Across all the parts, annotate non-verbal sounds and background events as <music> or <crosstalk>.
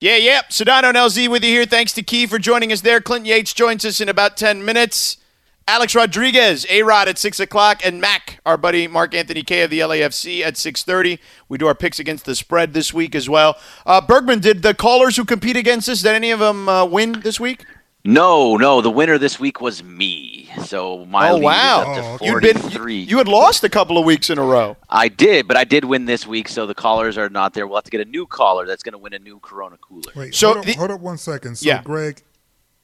Yeah, yeah. Sedano and LZ with you here. Thanks to Key for joining us there. Clinton Yates joins us in about 10 minutes. Alex Rodriguez, A-Rod at 6 o'clock, and Mac, our buddy Mark Anthony K of the LAFC at 6.30. We do our picks against the spread this week as well. Uh, Bergman, did the callers who compete against us, did any of them uh, win this week? No, no. The winner this week was me. So my oh, lead wow. is up to You'd been, 43. you, you had lost a couple of weeks in a row. I did, but I did win this week, so the callers are not there. We'll have to get a new caller that's going to win a new Corona cooler. Wait, So hold, the- up, hold up one second. So, Yeah. Greg,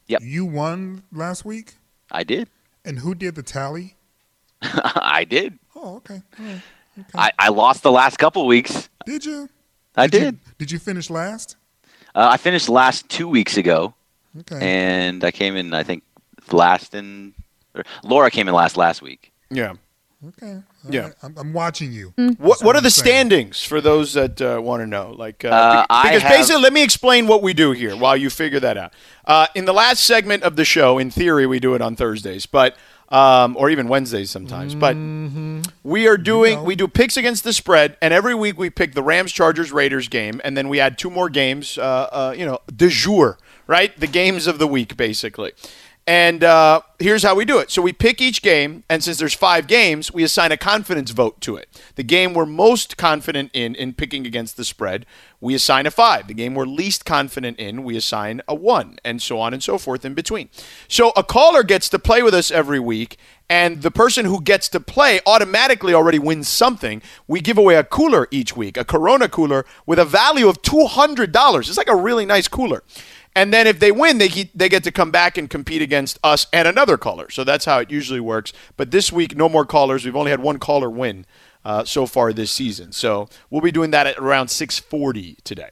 Yep. you won last week, I did. and who did the tally? <laughs> I did. Oh, okay. All right. okay. I, I lost the last couple weeks. did you? I you- did. did you finish last? Uh, I finished last two weeks ago, Okay. and I came in, I think, last in. Or Laura came in last last week. Yeah. okay. All Yeah. right. I'm, I'm watching you. What That's What are I'm the saying. standings for those that uh, want to know? Like, uh, Uh, be- I because have- basically, let me explain what we do here while you figure that out. Uh, in the last segment of the show, in theory, we do it on Thursdays, but um, or even Wednesdays sometimes. But we are doing know. we do picks against the spread, and every week we pick the Rams, Chargers, Raiders game, and then we add two more games. Uh, uh, you know, de jour, right? The games of the week, basically. And uh, here's how we do it. So we pick each game, and since there's five games, we assign a confidence vote to it. The game we're most confident in in picking against the spread, we assign a five. The game we're least confident in, we assign a one, and so on and so forth in between. So a caller gets to play with us every week, and the person who gets to play automatically already wins something. We give away a cooler each week, a Corona cooler with a value of two hundred dollars. It's like a really nice cooler. And then if they win, they ge- they get to come back and compete against us and another caller. So that's how it usually works. But this week, no more callers. We've only had one caller win uh, so far this season. So we'll be doing that at around 6:40 today.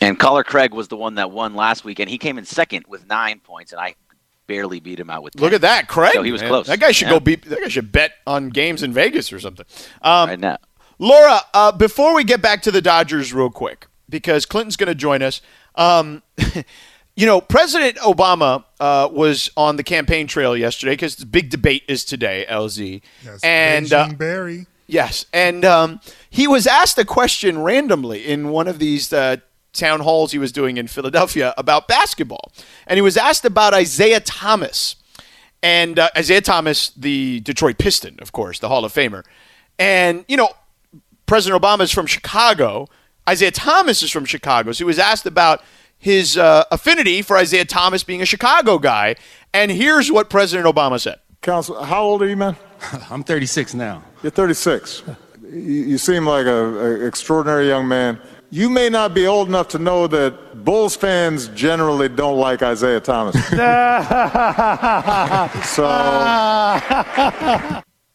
And caller Craig was the one that won last week, and he came in second with nine points, and I barely beat him out with. 10. Look at that, Craig. So he was man. close. That guy should Yeah. go beat. That guy should bet on games in Vegas or something. Um, right now. Laura, uh, before we get back to the Dodgers, real quick, because Clinton's going to join us. Um, <laughs> you know, President Obama uh, was on the campaign trail yesterday because the big debate is today, LZ. Yes. and uh, Barry. Yes, and um, he was asked a question randomly in one of these uh, town halls he was doing in Philadelphia about basketball, and he was asked about Isiah Thomas, and uh, Isiah Thomas, the Detroit Piston, of course, the Hall of Famer, and you know, President Obama is from Chicago. Isiah Thomas is from Chicago, so he was asked about his uh, affinity for Isiah Thomas being a Chicago guy, and here's what President Obama said. Council, how old are you, man? <laughs> I'm 36 now. You're 36. You, you seem like an extraordinary young man. You may not be old enough to know that Bulls fans generally don't like Isiah Thomas. <laughs> <laughs> so,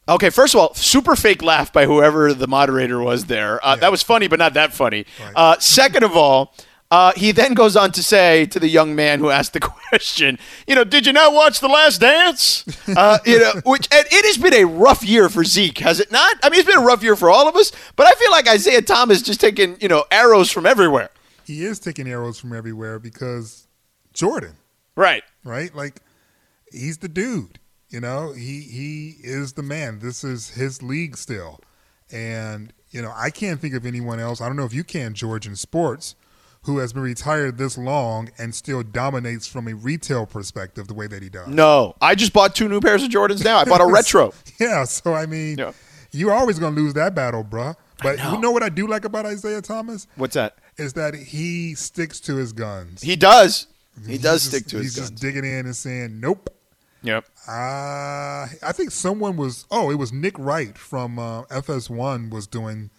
Okay, first of all, super fake laugh by whoever the moderator was there. Uh, That was funny, but not that funny. Uh, second of all, uh, he then goes on to say to the young man who asked the <laughs> question, you know, did you not watch The Last Dance? Uh, you know, which and it has been a rough year for Zeke, has it not? I mean, it's been a rough year for all of us, but I feel like Isiah Thomas just taking you know arrows from everywhere. He is taking arrows from everywhere because Jordan, Right. right? Like he's the dude. You know, he he is the man. This is his league still, and you know I can't think of anyone else. I don't know if you can, George, in sports, who has been retired this long and still dominates from a retail perspective the way that he does. No, I just bought two new pairs of Jordans. Now I bought a <laughs> retro. Yeah, so I mean, Yeah. you're always gonna lose that battle, bruh. But you know what I do like about Isiah Thomas What's that? is that he sticks to his guns. He does. He He's does just- stick to his He's just digging in and saying, "Nope." Yep. Uh, I think someone was. Oh, it was Nick Wright from uh, FS1 was doing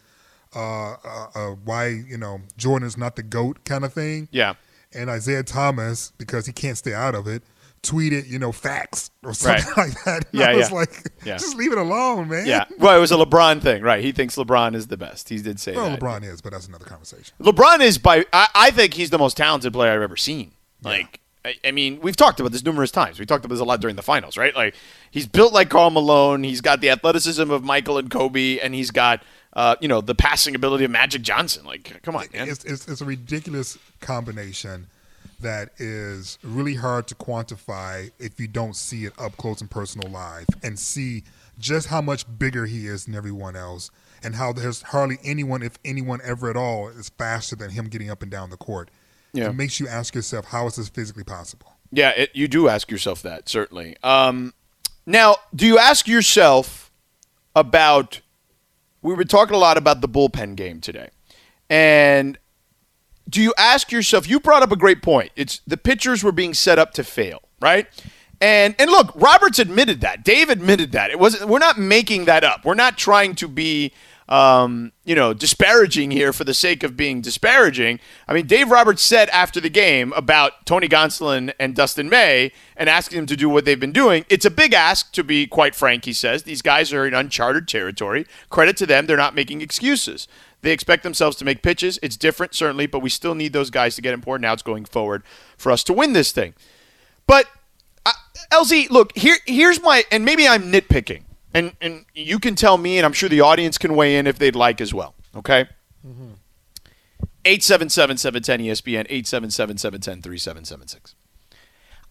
uh, uh, uh, why you know Jordan is not the goat kind of thing. Yeah. And Isiah Thomas, because he can't stay out of it, tweeted you know facts or something Right. <laughs> like that. And Yeah, I was yeah. like, Yeah. just leave it alone, man. Yeah. Well, it was a LeBron thing, right? He thinks LeBron is the best. He did say Well, that. LeBron is, but that's another conversation. LeBron is by I, I think he's the most talented player I've ever seen. Like I, I mean, we've talked about this numerous times. We talked about this a lot during the finals, right? Like he's built like Karl Malone. He's got the athleticism of Michael and Kobe, and he's got uh, you know the passing ability of Magic Johnson. Like, come on, man. It's, it's, it's a ridiculous combination that is really hard to quantify if you don't see it up close and personal live and see just how much bigger he is than everyone else and how there's hardly anyone, if anyone ever at all, is faster than him getting up and down the court. Yeah. it makes you ask yourself, how is this physically possible? Yeah, it, you do ask yourself that certainly. Um, now, do you ask yourself about? We were talking a lot about the bullpen game today, and do you ask yourself? You brought up a great point. It's the pitchers were being set up to fail, right? And and look, Roberts admitted that. Dave admitted that. It wasn't. We're not making that up. We're not trying to be, um, you know, disparaging here for the sake of being disparaging. I mean, Dave Roberts said after the game about Tony Gonsolin and Dustin May and asking them to do what they've been doing. It's a big ask, to be quite frank. He says these guys are in uncharted territory. Credit to them. They're not making excuses. They expect themselves to make pitches. It's different, certainly, but we still need those guys to get important outs going forward for us to win this thing. But uh, LZ, look here. Here's my, and maybe I'm nitpicking, and and you can tell me, and I'm sure the audience can weigh in if they'd like as well. Okay. 877-710 ESPN 877-710-3776.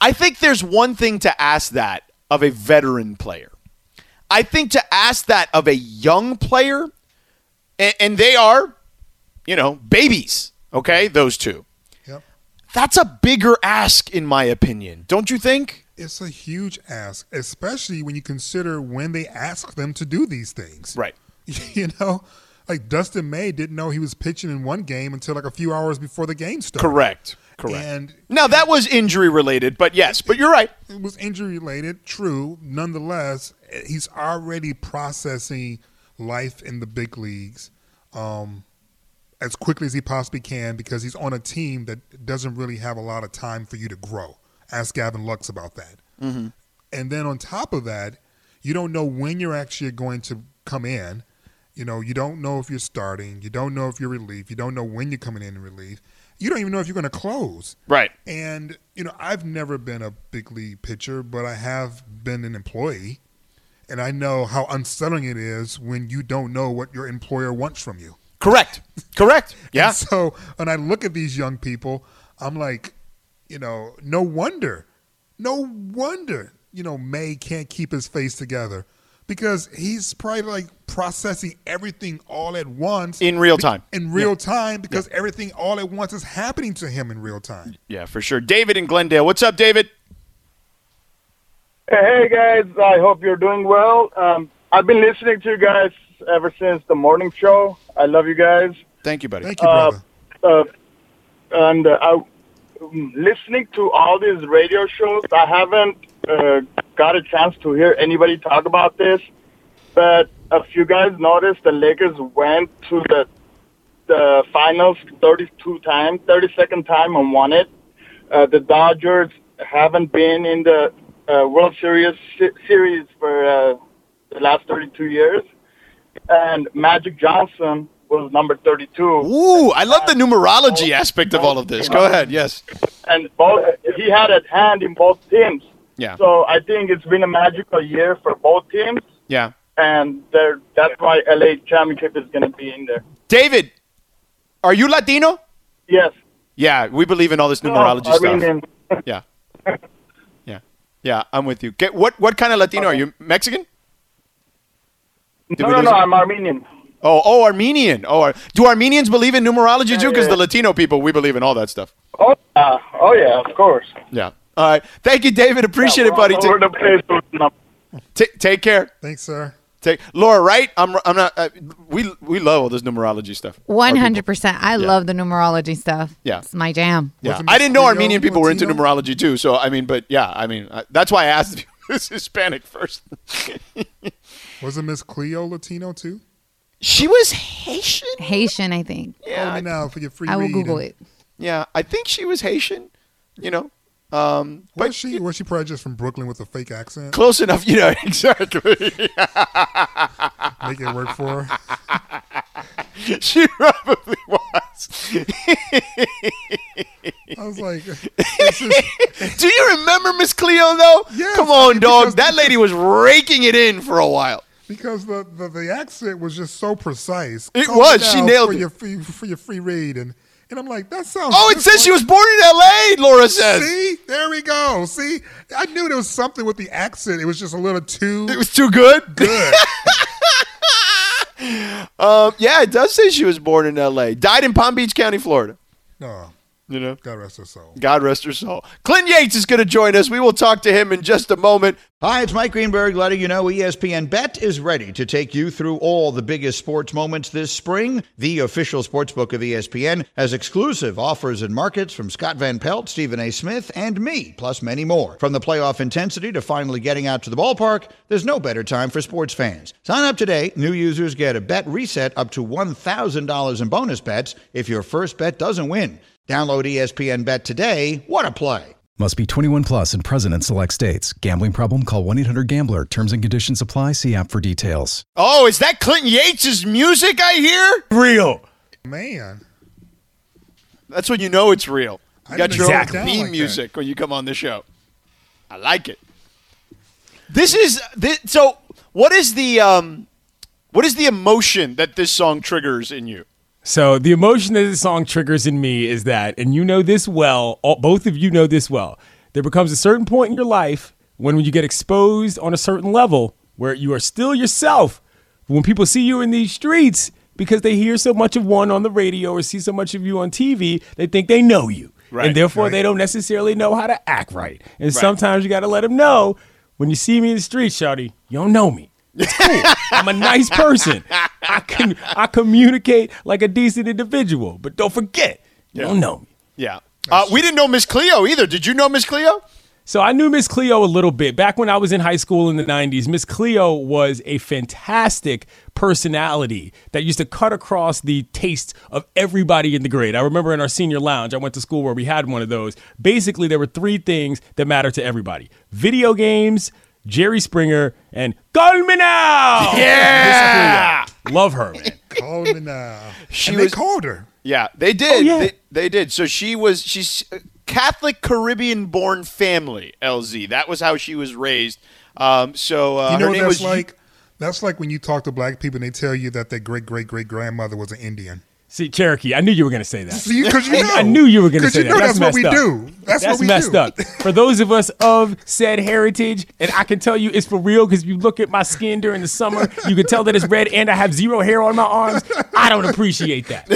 I think there's one thing to ask that of a veteran player. I think to ask that of a young player, and, and they are, you know, babies. Okay, those two. Yep. That's a bigger ask, in my opinion. Don't you think? It's a huge ask, especially when you consider when they ask them to do these things. Right. <laughs> You know, like Dustin May didn't know he was pitching in one game until like a few hours before the game started. Correct. Correct. And now that was injury related, but yes, but you're right. it was injury related, true. Nonetheless, he's already processing life in the big leagues um, as quickly as he possibly can because he's on a team that doesn't really have a lot of time for you to grow. Ask Gavin Lux about that. Mm-hmm. And then on top of that, you don't know when you're actually going to come in. You know, you don't know if you're starting. You don't know if you're relief. You don't know when you're coming in in relief. You don't even know if you're going to close. Right. And, you know, I've never been a big league pitcher, but I have been an employee. And I know how unsettling it is when you don't know what your employer wants from you. Correct. Correct. <laughs> Yeah. And so when I look at these young people, I'm like, you know, no wonder, no wonder, you know, May can't keep his face together because he's probably like processing everything all at once In real time. In real time because everything all at once is happening to him in real time. Yeah, for sure. David in Glendale. What's up, David? Hey guys, I hope you're doing well. Um, I've been listening to you guys ever since the morning show. I love you guys. Thank you, buddy. Thank you, Uh, brother. uh, and uh, I, listening to all these radio shows, I haven't uh, got a chance to hear anybody talk about this. But if you guys noticed, the Lakers went to the the finals 32 times, 32nd time, and won it. Uh, the Dodgers haven't been in the uh, World Series series for uh, the last 32 years, and Magic Johnson was number 32 Ooh, I love the numerology aspect of all of this. Go ahead. Yes. and both he had at hand in both teams. Yeah. So I think it's been a magical year for both teams, Yeah. and that's why LA championship is going to be in there. David, are you Latino? Yes. Yeah, we believe in all this numerology I stuff. yeah. Yeah. Yeah, I'm with you. Get, what what kind of Latino are you? Mexican? Did no, no, no. I'm Armenian. Oh, oh, Armenian. Oh, Ar- do Armenians believe in numerology too? Because yeah. the Latino people, we believe in all that stuff. Oh, uh, oh yeah, of course. Yeah. All right. Thank you, David. Appreciate it, buddy. All over the place with num- Ta- ta- take care. Thanks, sir. Take Laura. Right? I'm. I'm not. Uh, we we love all this numerology stuff. One Our people. hundred percent. I love the numerology stuff. Yeah. it's my jam. Yeah. Wasn't I didn't know Armenian Cleo people were into numerology too. So I mean, but yeah, I mean, uh, that's why I asked if you Hispanic first. <laughs> Wasn't Miss Cleo Latino too? She was Haitian. Haitian, I think. Yeah. I know for your free. I will read. Google And it. Yeah, I think she was Haitian. You know, um, but Was she? Was she probably just from Brooklyn with a fake accent? close enough. You know, <laughs> exactly. Make it work for her. <laughs> she probably was. I was like, <laughs> this Do you remember Miss Cleo though? Yes, Come on, mean, dog. That lady was raking it in for a while. Because the, the, the accent was just so precise. It Calm was. She nailed for it. Your free, for your free read, and and I'm like, that sounds. Oh, it says like- she was born in L.A. Laura says See, there we go. See, I knew there was something with the accent. It was just a little too it was too good. good. <laughs> Um, yeah, it does say she was born in L.A. Died in Palm Beach County, Florida. no, You know. God rest her soul. God rest her soul. Clint Yates is going to join us. We will talk to him in just a moment. Hi, it's Mike Greenberg letting you know ESPN Bet is ready to take you through all the biggest sports moments this spring. The official sportsbook of E ESPN has exclusive offers and markets from Scott Van Pelt, Stephen A. Smith, and me, plus many more. From the playoff intensity to finally getting out to the ballpark, there's no better time for sports fans. Sign up today. New users get a bet reset up to $1,000 in bonus bets if your first bet doesn't win. Download ESPN Bet today. What a play! Must be 21 plus and present in select states. Gambling problem? Call 1 800 Gambler. Terms and conditions apply. See app for details. Oh, is that Clinton Yates' music I hear? Real. Man, That's when you know it's real. You I got didn't your own theme sound like that. music when you come on the show. I like it. This is this, so. What is the um, what is the emotion that this song triggers in you? So the emotion that this song triggers in me is that, and you know this well, all, both of you know this well. There becomes a certain point in your life when you get exposed on a certain level where you are still yourself. When people see you in these streets because they hear so much of one on the radio or see so much of you on TV, they think they know you, Right, and therefore right. they don't necessarily know how to act right. And sometimes you got to let them know when you see me in the street, Shawty, you don't know me. It's cool. I'm a nice person. I can I communicate like a decent individual, but don't forget, you don't know me. Yeah, uh, we didn't know Miss Cleo either. Did you know Miss Cleo? So I knew Miss Cleo a little bit. Back when I was in high school in the 90s, Miss Cleo was a fantastic personality that used to cut across the tastes of everybody in the grade. I remember in our senior lounge, I went to school where we had one of those. Basically, there were three things that matter to everybody video games, Jerry Springer, and Call Me Now! <laughs> Yeah. Love her, man. <laughs> call me now. She and they was- called her. Yeah, they did. Oh, yeah. They, they did. So she was she's Catholic Caribbean born family. LZ. That was how she was raised. Um, so uh, You know her what name that's was like? That's like when you talk to black people and they tell you that their great great great grandmother was an Indian. See, Cherokee, I knew you were going to say that. See, Because you <laughs> know, I knew you were going to say you that. know that's that's what we up. do. That's, what we messed do. up. For those of us of said heritage, and I can tell you it's for real because you look at my skin during the summer, you can tell that it's red, and I have zero hair on my arms. I don't appreciate that.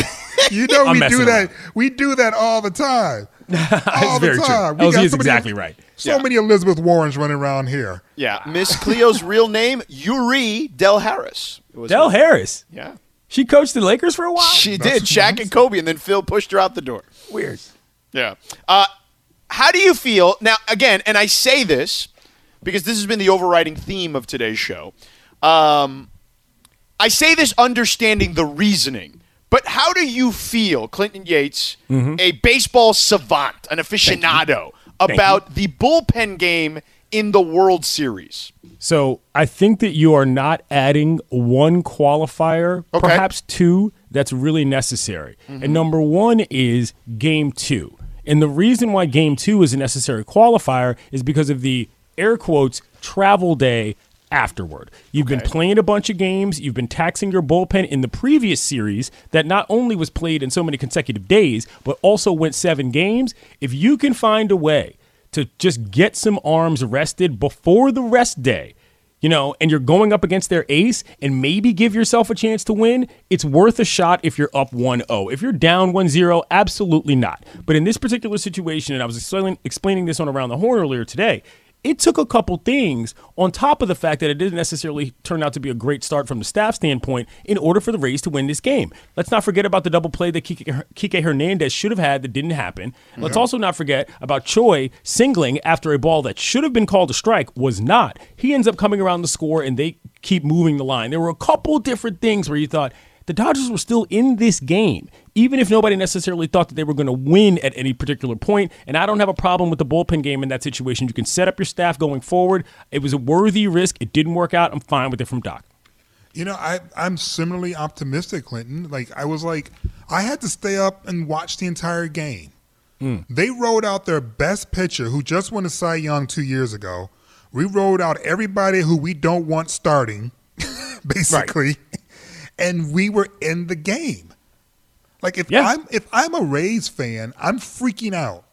You know I'm we do that. around. We do that all the time. <laughs> All It's the time. true. We got LZ is so many- exactly right. So many Elizabeth Warrens running around here. yeah Miss Cleo's real name Youree Dell Harris. It Del Harris. Yeah, She coached the Lakers for a while. she did. Shaq and Kobe, and then Phil pushed her out the door. Weird. Yeah. Uh, how do you feel now? Again, and I say this because this has been the overriding theme of today's show. Um, I say this understanding the reasoning, but how do you feel, Clinton Yates, a baseball savant, an aficionado, about the bullpen game in the World Series? So I think that you are not adding one qualifier, Okay. perhaps two, that's really necessary. And mm-hmm. number one is game two. And the reason why game two is a necessary qualifier is because of the air quotes travel day afterward. You've been playing a bunch of games, you've been taxing your bullpen in the previous series that not only was played in so many consecutive days, but also went seven games. If you can find a way to just get some arms rested before the rest day, you know, and you're going up against their ace and maybe give yourself a chance to win, it's worth a shot if you're up 1 0. If you're down 1 0, absolutely not. But in this particular situation, and I was explaining, explaining this on Around the Horn earlier today, it took a couple things on top of the fact that it didn't necessarily turn out to be a great start from the staff standpoint in order for the Rays to win this game. Let's not forget about the double play that Kike, Kike Hernandez should have had that didn't happen. Let's also not forget about Choi singling after a ball that should have been called a strike was not. He ends up coming around the score and they keep moving the line. There were a couple different things where you thought, the Dodgers were still in this game, even if nobody necessarily thought that they were going to win at any particular point. And I don't have a problem with the bullpen game in that situation. You can set up your staff going forward. It was a worthy risk. It didn't work out. I'm fine with it from Doc. You know, I I'm similarly optimistic, Clinton. Like I was like, I had to stay up and watch the entire game. Hmm. They rolled out their best pitcher, who just won a Cy Young two years ago. We rolled out everybody who we don't want starting, <laughs> basically, and we were in the game. Like if Yeah. I'm if I'm a Rays fan, I'm freaking out.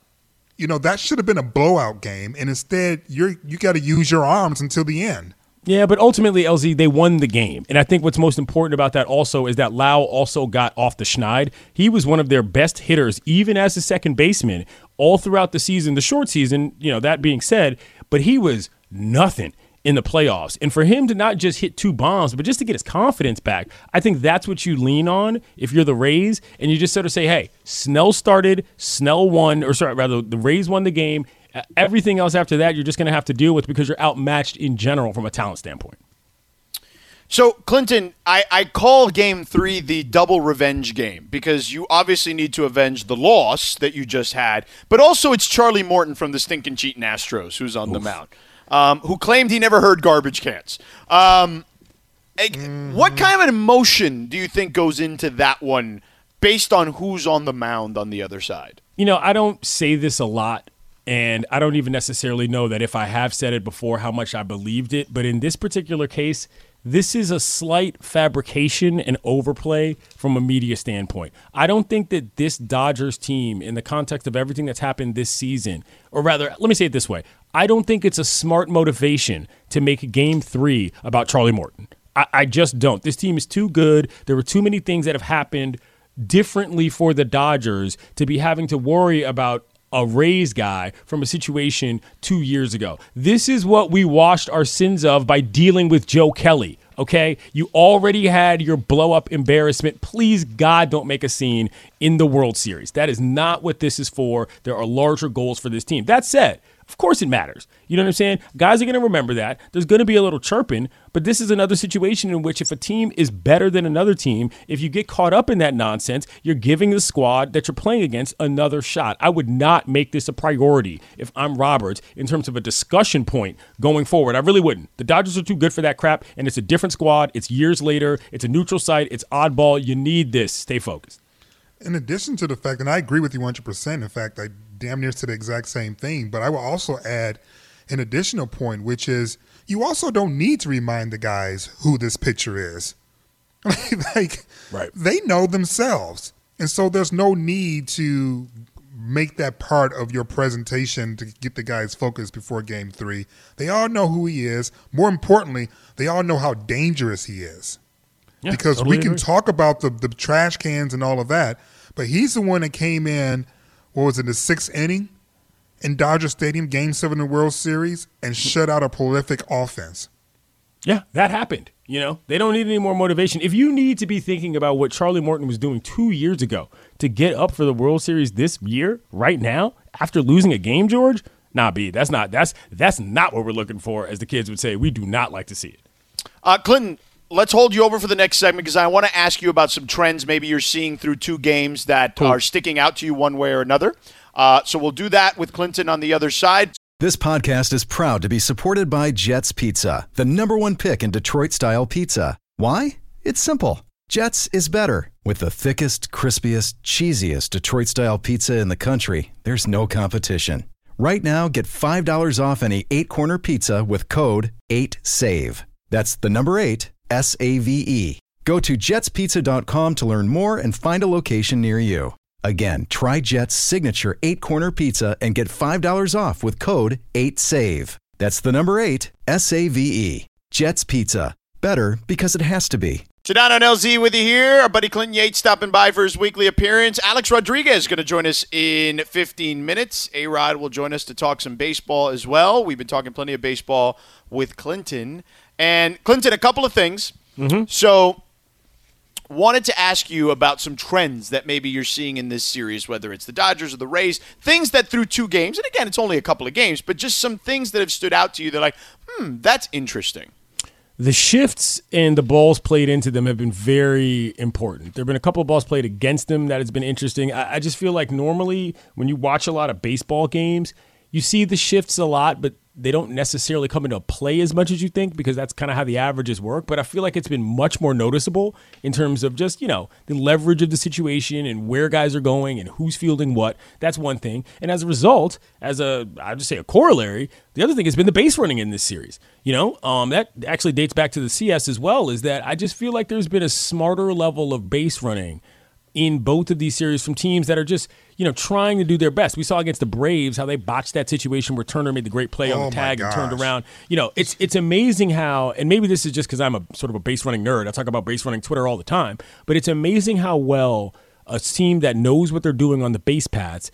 You know that should have been a blowout game, and instead you're you got to use your arms until the end. Yeah, but ultimately, LZ, they won the game. And I think what's most important about that also is that Lowe also got off the schneid. He was one of their best hitters, even as a second baseman, all throughout the season, the short season, you know, that being said, but he was nothing in the playoffs. And for him to not just hit two bombs, but just to get his confidence back, I think that's what you lean on if you're the Rays and you just sort of say, hey, Snell started, Snell won, or sorry, rather, the Rays won the game. Uh, everything else after that, you're just going to have to deal with because you're outmatched in general from a talent standpoint. So, Clinton, I, I call game three the double revenge game because you obviously need to avenge the loss that you just had, but also it's Charlie Morton from the stinking cheating Astros who's on Oof. the mound, um, who claimed he never heard garbage cans. Um, mm-hmm. What kind of an emotion do you think goes into that one based on who's on the mound on the other side? You know, I don't say this a lot and I don't even necessarily know that if I have said it before, how much I believed it. But in this particular case, this is a slight fabrication and overplay from a media standpoint. I don't think that this Dodgers team, in the context of everything that's happened this season, or rather, let me say it this way I don't think it's a smart motivation to make game three about Charlie Morton. I, I just don't. This team is too good. There were too many things that have happened differently for the Dodgers to be having to worry about a Rays guy from a situation two years ago. This is what we washed our sins of by dealing with Joe Kelly. Okay, you already had your blow up embarrassment. Please, God, don't make a scene in the World Series. That is not what this is for. There are larger goals for this team. That said, of course it matters. You know what I'm saying? Guys are going to remember that. There's going to be a little chirping, but this is another situation in which if a team is better than another team, if you get caught up in that nonsense, you're giving the squad that you're playing against another shot. I would not make this a priority if I'm Roberts in terms of a discussion point going forward. I really wouldn't. The Dodgers are too good for that crap, and it's a different squad. It's years later. It's a neutral site. It's oddball. You need this. Stay focused. In addition to the fact, and I agree with you 100%, in fact, I damn near to the exact same thing. But I will also add an additional point, which is you also don't need to remind the guys who this pitcher is. <laughs> like, right. they know themselves. And so there's no need to make that part of your presentation to get the guys focused before game three. They all know who he is. More importantly, they all know how dangerous he is. Yeah, because totally we can agree. talk about the, the trash cans and all of that, but he's the one that came in what was it, the sixth inning in Dodger Stadium, Game Seven of the World Series, and shut out a prolific offense. Yeah, that happened. You know, they don't need any more motivation. If you need to be thinking about what Charlie Morton was doing two years ago to get up for the World Series this year, right now, after losing a game, George, nah, B, that's not that's that's not what we're looking for, as the kids would say. We do not like to see it. Uh, Clinton, let's hold you over for the next segment because I want to ask you about some trends maybe you're seeing through two games that cool. are sticking out to you one way or another. Uh, so we'll do that with Clinton on the other side. This podcast is proud to be supported by Jets Pizza, the number one pick in Detroit style pizza. Why? It's simple. Jets is better. With the thickest, crispiest, cheesiest Detroit style pizza in the country, there's no competition. Right now, get $5 off any eight corner pizza with code 8SAVE. That's the number eight S A V E. Go to jetspizza.com to learn more and find a location near you. Again, try Jet's signature eight corner pizza and get $5 off with code 8SAVE. That's the number eight, S A V E. Jet's Pizza. Better because it has to be. Sedano and LZ with you here. Our buddy Clinton Yates stopping by for his weekly appearance. Alex Rodriguez is going to join us in 15 minutes. A Rod will join us to talk some baseball as well. We've been talking plenty of baseball with Clinton. And Clinton, a couple of things. Mm-hmm. So, wanted to ask you about some trends that maybe you're seeing in this series, whether it's the Dodgers or the Rays, things that through two games, and again, it's only a couple of games, but just some things that have stood out to you that like, hmm, that's interesting. The shifts and the balls played into them have been very important. There have been a couple of balls played against them that has been interesting. I, I just feel like normally when you watch a lot of baseball games, you see the shifts a lot, but they don't necessarily come into play as much as you think because that's kind of how the averages work. But I feel like it's been much more noticeable in terms of just, you know, the leverage of the situation and where guys are going and who's fielding what. That's one thing. And as a result, as a, I'll just say a corollary, the other thing has been the base running in this series. You know, um, that actually dates back to the CS as well, is that I just feel like there's been a smarter level of base running in both of these series from teams that are just, you know, trying to do their best. We saw against the Braves how they botched that situation where Turner made the great play on Oh, the my tag and turned around. You know, it's it's amazing how, and maybe this is just because I'm a sort of a base running nerd. I talk about base running Twitter all the time, but it's amazing how well a team that knows what they're doing on the base paths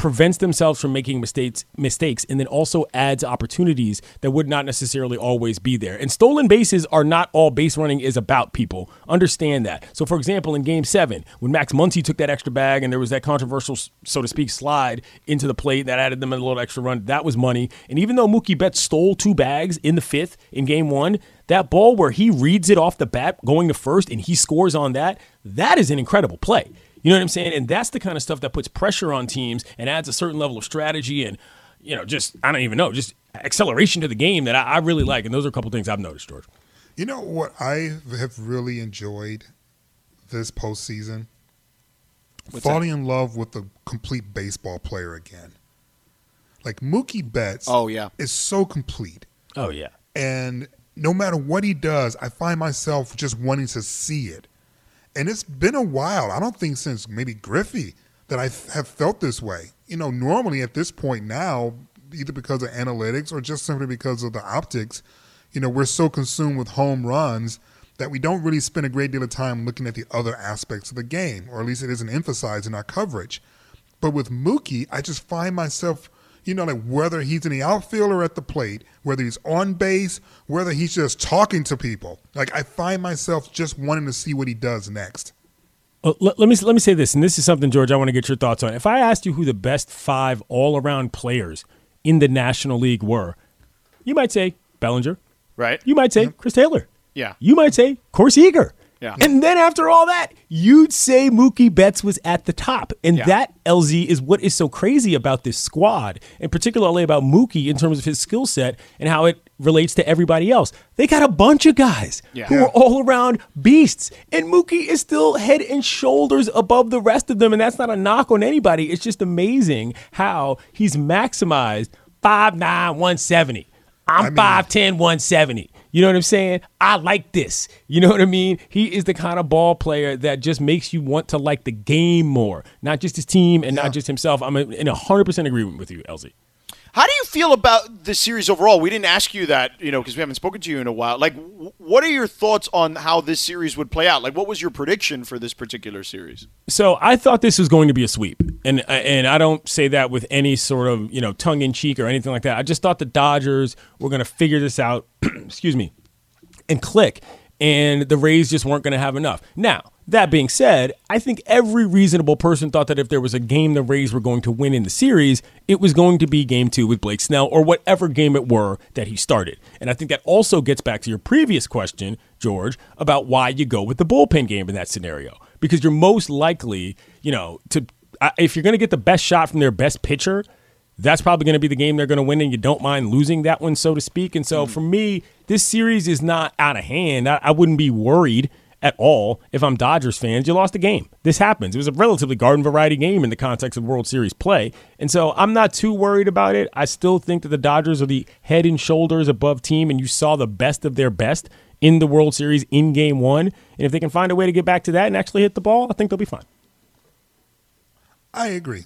prevents themselves from making mistakes mistakes and then also adds opportunities that would not necessarily always be there. And stolen bases are not all base running is about people. Understand that. So for example, in game 7, when Max Muncy took that extra bag and there was that controversial so to speak slide into the plate that added them a little extra run, that was money. And even though Mookie Betts stole two bags in the 5th in game 1, that ball where he reads it off the bat going to first and he scores on that, that is an incredible play. You know what I'm saying? And that's the kind of stuff that puts pressure on teams and adds a certain level of strategy and, you know, just, I don't even know, just acceleration to the game that I, I really like. And those are a couple things I've noticed, George. You know what I have really enjoyed this postseason? Falling in love with a complete baseball player again. Like Mookie Betts Oh, yeah. is so complete. Oh, yeah. And no matter what he does, I find myself just wanting to see it. And it's been a while. I don't think since maybe Griffey that I have felt this way. You know, normally at this point now, either because of analytics or just simply because of the optics, you know, we're so consumed with home runs that we don't really spend a great deal of time looking at the other aspects of the game, or at least it isn't emphasized in our coverage. But with Mookie, I just find myself, you know, like whether he's in the outfield or at the plate, whether he's on base, whether he's just talking to people, like I find myself just wanting to see what he does next. Uh, let, let me let me say this, and this is something, George, I want to get your thoughts on. If I asked you who the best five all-around players in the National League were, you might say Bellinger. Right. You might say Chris Taylor. Yeah. You might say Corey Seager. Yeah. And then after all that, you'd say Mookie Betts was at the top. And Yeah. that, LZ, is what is so crazy about this squad, and particularly about Mookie in terms of his skill set and how it relates to everybody else. They got a bunch of guys Yeah. who are all around beasts. And Mookie is still head and shoulders above the rest of them. And that's not a knock on anybody. It's just amazing how he's maximized 5'9, 170. I'm 5'10, 170. You know what I'm saying? I like this. You know what I mean? He is the kind of ball player that just makes you want to like the game more, not just his team and not just himself. I'm in 100% agreement with you, LZ. How do you feel about the series overall? We didn't ask you that, you know, because we haven't spoken to you in a while. Like, what are your thoughts on how this series would play out? Like, what was your prediction for this particular series? So I thought this was going to be a sweep, and and I don't say that with any sort of you know tongue in cheek or anything like that. I just thought the Dodgers were going to figure this out. <clears throat> excuse me, and click, and the Rays just weren't going to have enough. Now that being said, I think every reasonable person thought that if there was a game the Rays were going to win in the series, it was going to be Game Two with Blake Snell or whatever game it were that he started. And I think that also gets back to your previous question, George, about why you go with the bullpen game in that scenario because you're most likely, you know, to uh, if you're going to get the best shot from their best pitcher, that's probably going to be the game they're going to win, and you don't mind losing that one, so to speak. And so hmm. for me, this series is not out of hand. I, I wouldn't be worried at all if I'm Dodgers fans. You lost a game. This happens. It was a relatively garden variety game in the context of World Series play. And so I'm not too worried about it. I still think that the Dodgers are the head and shoulders above team, and you saw the best of their best in the World Series in game one. And if they can find a way to get back to that and actually hit the ball, I think they'll be fine. I agree.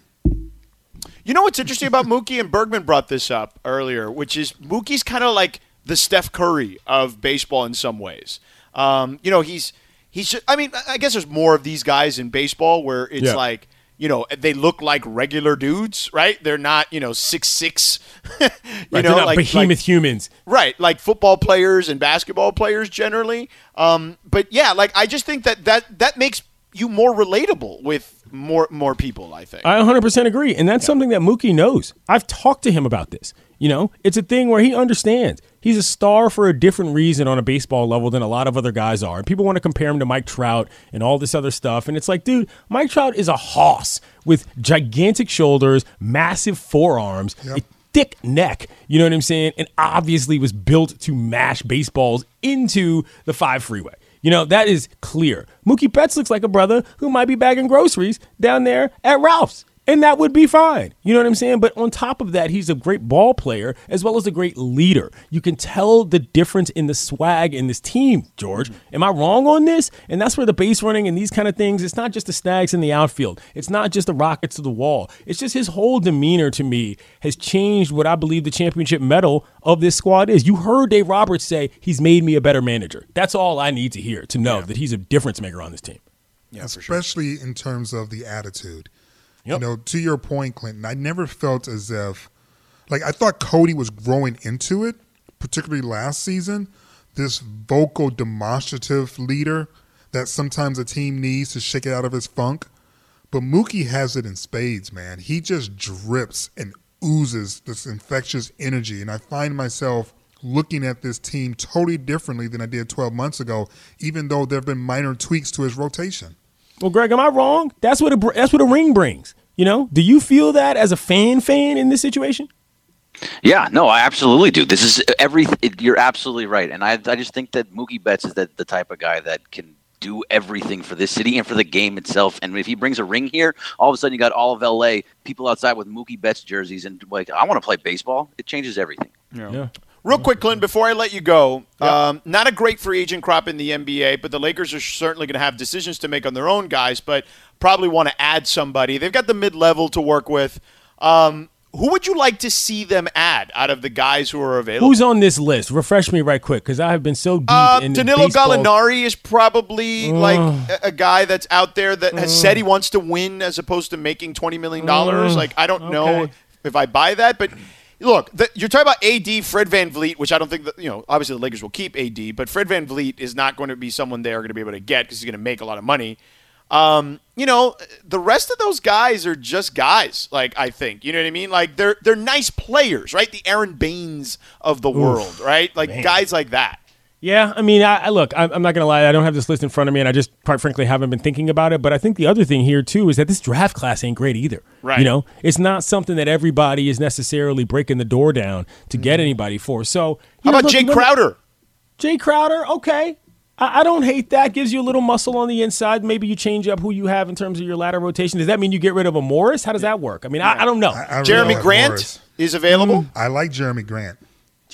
You know what's interesting about Mookie and Bergman brought this up earlier, which is Mookie's kind of like the Steph Curry of baseball in some ways. Um, you know, he's he's. Just, I mean, I guess there's more of these guys in baseball where it's Yeah. like you know they look like regular dudes, right? They're not you know six six. <laughs> you Right, know, not like behemoth like- humans. Right, like football players and basketball players generally. Um, but yeah, like I just think that that that makes you more relatable with more more people. I think. I 100% agree. And that's something that Mookie knows. I've talked to him about this. You know, it's a thing where he understands. He's a star for a different reason on a baseball level than a lot of other guys are. And people want to compare him to Mike Trout and all this other stuff. And it's like, dude, Mike Trout is a hoss with gigantic shoulders, massive forearms, a thick neck. You know what I'm saying? And obviously was built to mash baseballs into the five freeway. You know, that is clear. Mookie Betts looks like a brother who might be bagging groceries down there at Ralph's. And that would be fine. You know what I'm saying? But on top of that, he's a great ball player as well as a great leader. You can tell the difference in the swag in this team, George. Am I wrong on this? And that's where the base running and these kind of things, it's not just the snags in the outfield. It's not just the rockets to the wall. It's just his whole demeanor to me has changed what I believe the championship medal of this squad is. You heard Dave Roberts say he's made me a better manager. That's all I need to hear to know that he's a difference maker on this team. Yeah, especially in terms of the attitude. Yep. You know, to your point, Clinton, I never felt as if, like, I thought Cody was growing into it, particularly last season. This vocal, demonstrative leader that sometimes a team needs to shake it out of his funk. But Mookie has it in spades, man. He just drips and oozes this infectious energy. And I find myself looking at this team totally differently than I did 12 months ago, even though there have been minor tweaks to his rotation. Well, Greg, am I wrong? That's what a, that's what a ring brings. You know, do you feel that as a fan fan in this situation? Yeah, no, I absolutely do. This is every. You're absolutely right, and I, I just think that Mookie Betts is that the type of guy that can do everything for this city and for the game itself. And if he brings a ring here, all of a sudden you got all of LA people outside with Mookie Betts jerseys and like, I want to play baseball. It changes everything. Yeah. Real quick, Clint, before I let you go, um, not a great free agent crop in the NBA, but the Lakers are certainly going to have decisions to make on their own guys, but probably want to add somebody. They've got the mid level to work with. Um, who would you like to see them add out of the guys who are available? Who's on this list? Refresh me right quick because I have been so deep Uh, in Danilo baseball. Gallinari is probably like a, a guy that's out there that has said he wants to win as opposed to making twenty million dollars. Like I don't know if I buy that, but look, the, you're talking about AD, Fred VanVleet, which I don't think that you know. Obviously, the Lakers will keep AD, but Fred VanVleet is not going to be someone they're going to be able to get because he's going to make a lot of money. Um, you know, the rest of those guys are just guys. Like I think, you know what I mean. Like they're they're nice players, right? The Aron Baynes of the world, right? Like guys like that. Yeah, I mean, I, I look, I'm, I'm not gonna lie, I don't have this list in front of me, and I just, quite frankly, haven't been thinking about it. But I think the other thing here too is that this draft class ain't great either. Right. You know, it's not something that everybody is necessarily breaking the door down to get mm-hmm. anybody for. So, How know, about look, Jae you know- Crowder? Jae Crowder, okay. I, I don't hate that. Gives you a little muscle on the inside. Maybe you change up who you have in terms of your ladder rotation. Does that mean you get rid of a Morris? How does that work? I mean, I, I don't know. I- I really Jerami like Grant Morris. is available. Mm-hmm. I like Jerami Grant.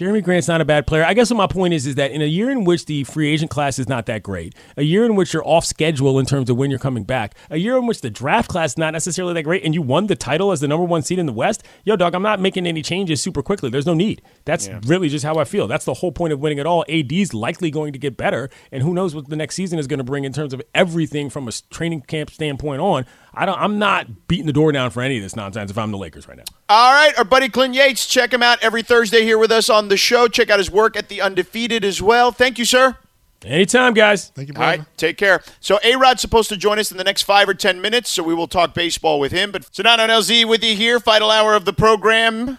Jerami Grant's not a bad player. I guess what my point is is that in a year in which the free agent class is not that great, a year in which you're off schedule in terms of when you're coming back, a year in which the draft class is not necessarily that great, and you won the title as the number one seed in the West, yo, dog, I'm not making any changes super quickly. There's no need. That's really just how I feel. That's the whole point of winning at all. AD's likely going to get better, and who knows what the next season is going to bring in terms of everything from a training camp standpoint on. I don't. I'm not beating the door down for any of this nonsense if I'm the Lakers right now. All right, our buddy Clint Yates. Check him out every Thursday here with us on the show. Check out his work at the Undefeated as well. Thank you, sir. Anytime, guys. Thank you, All brother. right, take care. So A Rod's supposed to join us in the next five or ten minutes, so we will talk baseball with him. But Sedano and LZ with you here, final hour of the program.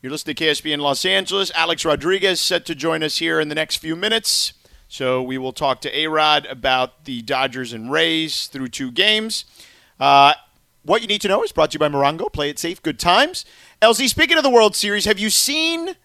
You're listening to KSPN in Los Angeles. Alex Rodriguez set to join us here in the next few minutes. So we will talk to A Rod about the Dodgers and Rays through two games. Uh, what you need to know is brought to you by Morongo. Play it safe, good times. LZ, speaking of the World Series, have you seen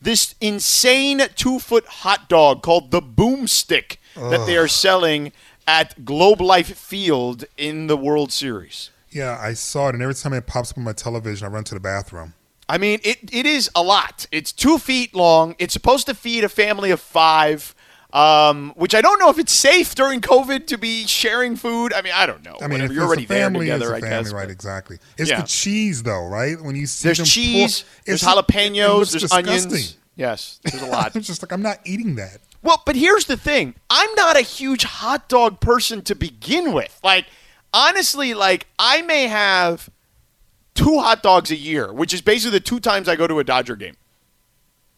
this insane two foot hot dog called the Boomstick that they are selling at Globe Life Field in the World Series? Yeah, I saw it, and every time it pops up on my television, I run to the bathroom. I mean, it, it is a lot. It's two feet long. It's supposed to feed a family of five, um, which I don't know if it's safe during COVID to be sharing food. I mean, I don't know. I mean, if you're already a family, there together, it's a I family, guess. right? but- Exactly. It's Yeah. the cheese, though, right? When you see There's them cheese, pour- there's jalapenos, there's disgusting. onions. Yes, there's a lot. <laughs> it's just like I'm not eating that. Well, but here's the thing. I'm not a huge hot dog person to begin with. Like, honestly, like I may have two hot dogs a year, which is basically the two times I go to a Dodger game.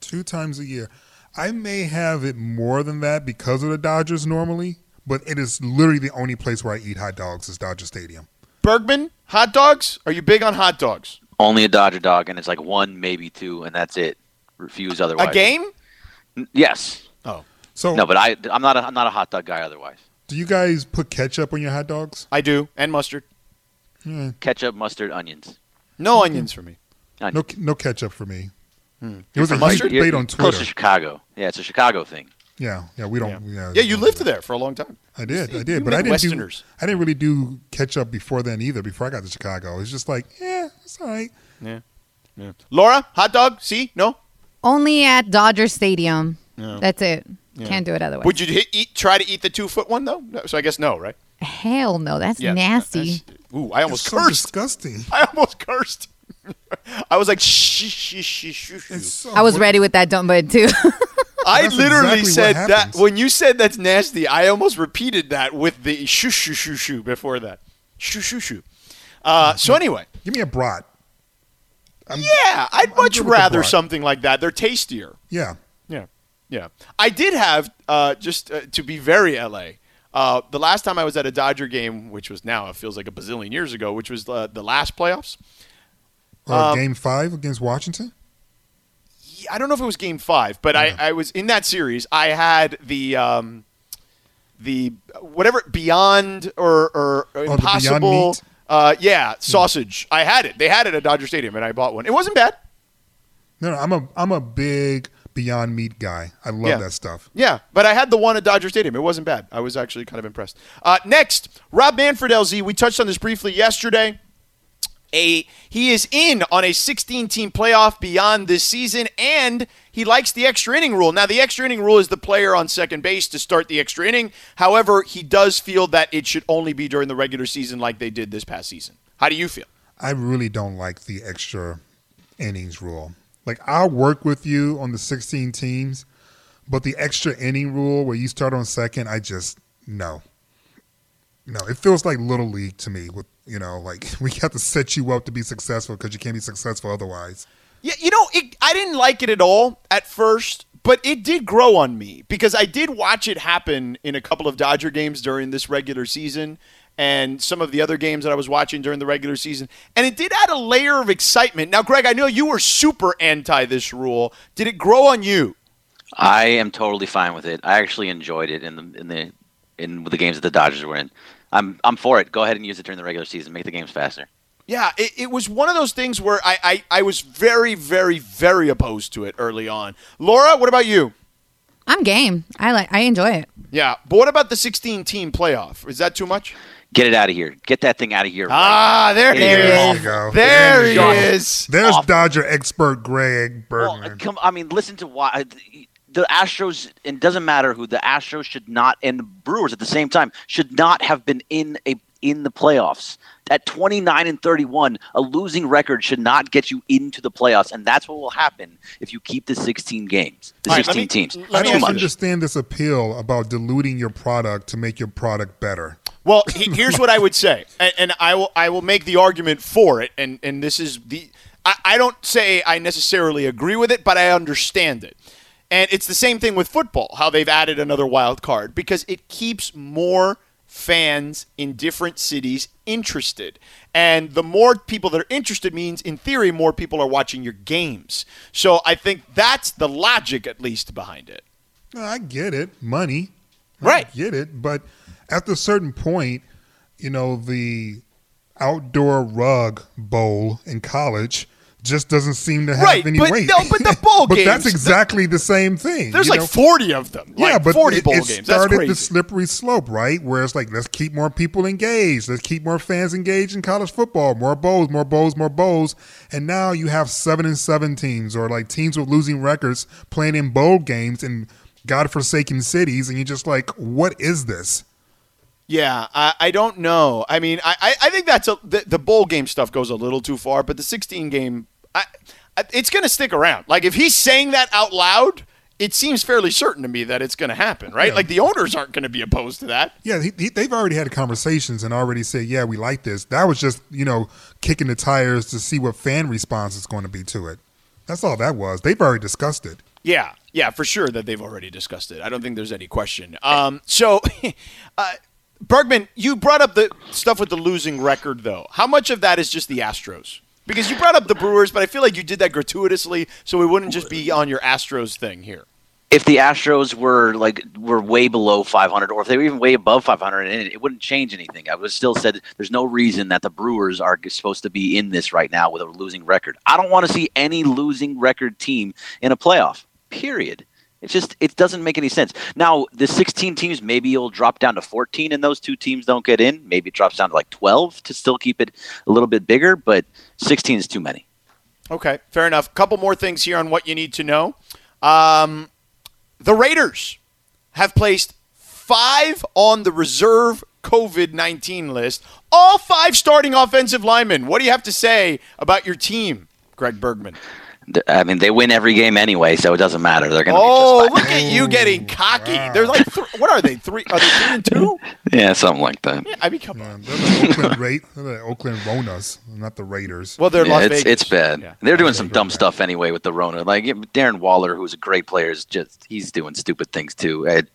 Two times a year. I may have it more than that because of the Dodgers normally, but it is literally the only place where I eat hot dogs is Dodger Stadium. Bergman, hot dogs? Are you big on hot dogs? Only a Dodger dog, and it's like one, maybe two, and that's it. Refuse otherwise. A game? N- Yes. Oh, so, No, but I, I'm not a, I'm not a hot dog guy otherwise. do you guys put ketchup on your hot dogs? I do, and mustard. Ketchup, mustard, onions. No onions for me. No, no ketchup for me. Hmm. It was a Mustard? huge debate on Close to Twitter. Chicago. Yeah, it's a Chicago thing. Yeah, yeah, we don't. Yeah, Yeah, you lived there for a long time. I did, I You did, but I didn't Westerners. do. I didn't really do catch up before then either. Before I got to Chicago, it's just like, yeah, it's all right. Yeah. yeah. Laura, hot dog? See? No? Only at Dodger Stadium. Yeah. That's it. Yeah. Can't do it otherwise. Would you hit, eat, try to eat the two foot one, though? No, so I guess no, right? Hell no. That's Yeah, nasty. Ooh, I almost It's so cursed. disgusting. <laughs> I almost cursed. <laughs> I was like, shh, shh, shh, shh, shh. So I was ready with that dumb bud too. <laughs> I literally exactly said that when you said that's nasty. I almost repeated that with the shoo shoo shoo shoo before that. Shoo shoo shoo. Uh, so anyway, Give me a brat. I'm, yeah, I'd I'm much good with the rather something like that. They're tastier. Yeah. Yeah, yeah. I did have uh, just uh, to be very LA. Uh, the last time I was at a Dodger game, which was now it feels like a bazillion years ago, which was uh, the last playoffs. Or Um, game five against Washington. I don't know if it was Game Five, but I, I was in that series. I had the um, the whatever Beyond or, or Oh, Impossible. Uh, yeah, sausage. I had it. They had it at Dodger Stadium, and I bought one. It wasn't bad. No, no, I'm a I'm a big Beyond Meat guy. I love Yeah. that stuff. Yeah, but I had the one at Dodger Stadium. It wasn't bad. I was actually kind of impressed. Uh, next, Rob Manfred, LZ. We touched on this briefly yesterday. A he is in on a 16-team playoff beyond this season, and he likes the extra inning rule. Now, the extra inning rule is the player on second base to start the extra inning. However, he does feel that it should only be during the regular season, like they did this past season. How do you feel? I really don't like the extra innings rule. Like I'll work with you on the 16 teams, but the extra inning rule where you start on second, I just no. No, it feels like little league to me. With you know, like <laughs> we have to set you up to be successful because you can't be successful otherwise. Yeah, you know, it, I didn't like it at all at first, but it did grow on me because I did watch it happen in a couple of Dodger games during this regular season and some of the other games that I was watching during the regular season. And it did add a layer of excitement. Now, Greg, I know you were super anti this rule. Did it grow on you? I am totally fine with it. I actually enjoyed it in the in the in the games that the Dodgers were in. I'm I'm for it. Go ahead and use it during the regular season. Make the games faster. Yeah, it, it was one of those things where I, I, I was very, very, very opposed to it early on. Laura, what about you? I'm game. I like. I enjoy it. Yeah, but what about the 16 team playoff? Is that too much? Get it out of here. Get that thing out of here. Ah, there he There There is. you go. There he Josh. is. There's Off. Dodger expert Greg Well, Bergman. come. I mean, listen to why the Astros. It doesn't matter who the Astros should not, and the Brewers at the same time should not have been in a in the playoffs. At 29 and 31, a losing record should not get you into the playoffs, and that's what will happen if you keep the 16 games, the All right, let 16 me- teams. I don't much. understand this appeal about diluting your product to make your product better. Well, he- here's what I would say, <laughs> and, and I will I will make the argument for it, and and this is the I, I don't say I necessarily agree with it, but I understand it. And it's the same thing with football, how they've added another wild card because it keeps more fans in different cities interested. And the more people that are interested means, in theory, more people are watching your games. So I think that's the logic, at least, behind it. I get it, money. I Right. get it, but at a certain point, you know, the outdoor rug bowl in college just doesn't seem to have Right, any but weight. no, but the <laughs> bowl but games, that's exactly the same thing. There's like know? 40 of them. Yeah, like but 40 it, bowl it games. Started the slippery slope, right? Where it's like, let's keep more people engaged. Let's keep more fans engaged in college football. More bowls, more bowls, more bowls. And now you have seven and seven teams, or like teams with losing records playing in bowl games in godforsaken cities, and you're just like, what is this? Yeah, I, I don't know. I mean, I, I, I think that's a the, the bowl game stuff goes a little too far, but the 16 game, I, I, it's going to stick around. Like if he's saying that out loud, it seems fairly certain to me that it's going to happen, right? Yeah. Like the owners aren't going to be opposed to that. Yeah, he, he, they've already had conversations and already said, yeah, we like this. That was just, you know, kicking the tires to see what fan response is going to be to it. That's all that was. They've already discussed it. Yeah, yeah, for sure that they've already discussed it. I don't think there's any question. Um, so, <laughs> uh, Bergman, you brought up the stuff with the losing record, though. How much of that is just the Astros? Because you brought up the Brewers, but I feel like you did that gratuitously, so we wouldn't just be on your Astros thing here. if the Astros were like were way below 500, or if they were even way above 500, and it, it wouldn't change anything. I would still said there's no reason that the Brewers are supposed to be in this right now with a losing record. I don't want to see any losing record team in a playoff. Period. It's just it doesn't make any sense. Now the 16 teams maybe it'll drop down to 14, and those two teams don't get in. Maybe it drops down to like 12 to still keep it a little bit bigger, but 16 is too many. Okay, fair enough. Couple more things here on what you need to know. Um, the Raiders have placed five on the reserve COVID 19 list, all five starting offensive linemen. What do you have to say about your team, Greg Bergman? Th- I mean, they win every game anyway, so it doesn't matter. They're going to Oh, be just look at you getting cocky. They're like, th- what are they? Three? Are they three and two? <laughs> Yeah, something like that. Yeah, I mean, come Yeah, on. they're the Oakland, <laughs> Ra- they're the Oakland Ronas, not the Raiders. Well, they're Yeah, Las it's Vegas. it's bad. Yeah. They're doing some dumb stuff anyway with the Rona. Like Darren Waller, who's a great player, is just he's doing stupid things too. It,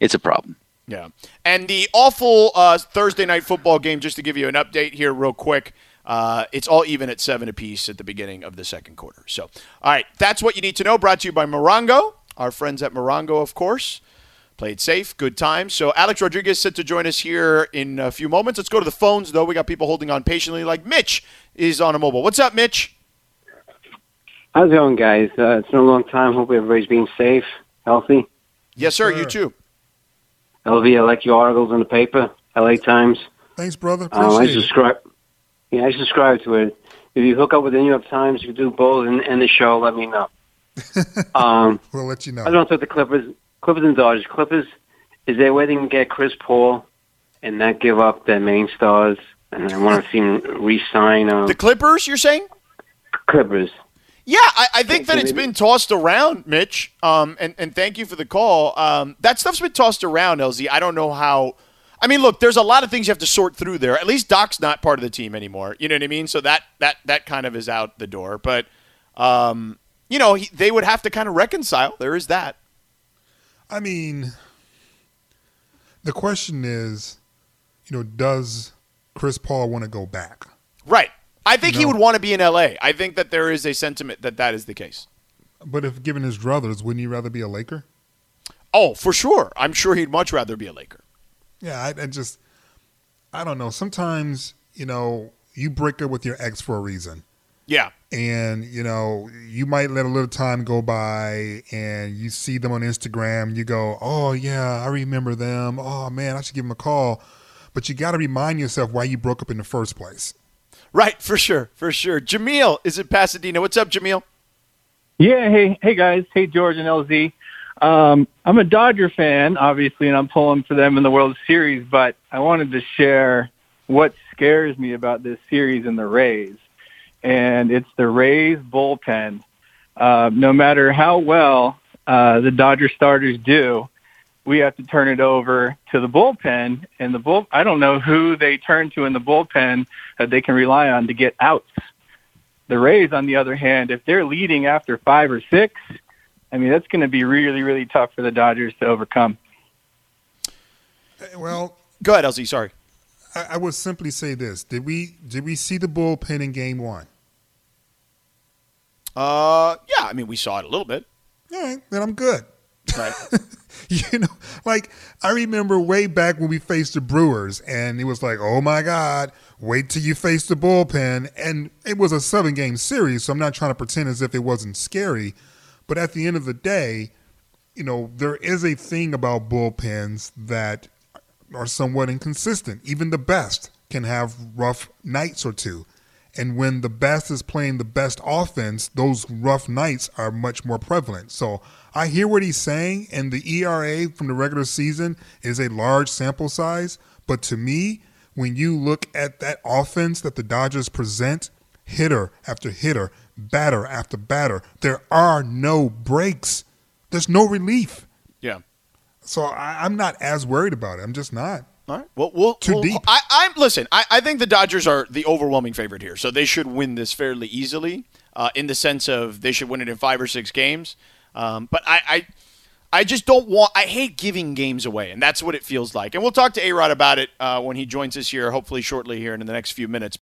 it's a problem. Yeah. And the awful uh, Thursday night football game, just to give you an update here, real quick. Uh, it's all even at seven apiece at the beginning of the second quarter. So, all right, that's what you need to know. Brought to you by Morongo, our friends at Morongo, of course. Played safe, good time. So, Alex Rodriguez set to join us here in a few moments. Let's go to the phones, though. We got people holding on patiently, like Mitch is on a mobile. What's up, Mitch? How's it going, guys? Uh, it's been a long time. Hope everybody's being safe, healthy. Yes, sir. You too. LZ, I like your articles in the paper, LA Times. Thanks, brother. Um, I Appreciate it. Subscribe. Yeah, I subscribe to it. If you hook up with the New York Times, you can do both and, and the show. Let me know. <laughs> um, We'll let you know. I don't think the Clippers, Clippers and Dodgers. Clippers, is there a way they can get Chris Paul and not give up their main stars? And I want to see him re-sign uh, The Clippers, you're saying? Clippers. Yeah, I, I think that it's been tossed around, Mitch. Um, and, and thank you for the call. Um, that stuff's been tossed around, LZ. I don't know how. I mean, look, there's a lot of things you have to sort through there. At least Doc's not part of the team anymore. You know what I mean? So that that that kind of is out the door. But, um, you know, he, they would have to kind of reconcile. There is that. I mean, the question is, you know, does Chris Paul want to go back? Right. I think he would want to be in LA. I think that there is a sentiment that that is the case. But if given his druthers, wouldn't he rather be a Laker? Oh, for sure. I'm sure he'd much rather be a Laker. Yeah, I, I just, I don't know. Sometimes, you know, you break up with your ex for a reason. Yeah. and you know you might let a little time go by and you see them on instagram you go oh yeah i remember them oh man i should give them a call but you got to remind yourself why you broke up in the first place Right, for sure, for sure. Jameel is in Pasadena. What's up, Jameel? Yeah, hey, hey guys, hey George and LZ. Um, I'm a Dodger fan, obviously, and I'm pulling for them in the World Series. But I wanted to share what scares me about this series and the Rays, and it's the Rays bullpen. Uh, no matter how well uh, the Dodger starters do, we have to turn it over to the bullpen, and the bull. I don't know who they turn to in the bullpen that they can rely on to get outs. The Rays, on the other hand, if they're leading after five or six, I mean, that's going to be really, really tough for the Dodgers to overcome. Well Go ahead, LZ. Sorry. I, I would simply say this did we did we see the bullpen in game one Uh, yeah. I mean, we saw it a little bit. all right then i'm good Right. <laughs> you know, like I remember way back when we faced the Brewers, and it was like, oh my God, wait till you face the bullpen. And it was a seven game series, so I'm not trying to pretend as if it wasn't scary. But at the end of the day, you know, there is a thing about bullpens that are somewhat inconsistent. Even the best can have rough nights or two. And when the best is playing the best offense, those rough nights are much more prevalent. So I hear what he's saying, and the ERA from the regular season is a large sample size. But to me, when you look at that offense that the Dodgers present, hitter after hitter, batter after batter, there are no breaks. There's no relief. Yeah. So I, I'm not as worried about it. I'm just not. All right. Well, we'll Too we'll- deep. I, I'm listen. I, I think the Dodgers are the overwhelming favorite here, so they should win this fairly easily. Uh, in the sense of they should win it in five or six games. Um, but I, I, I just don't want. I hate giving games away, and that's what it feels like. And we'll talk to A Rod about it uh, when he joins us here, hopefully shortly here in the next few minutes.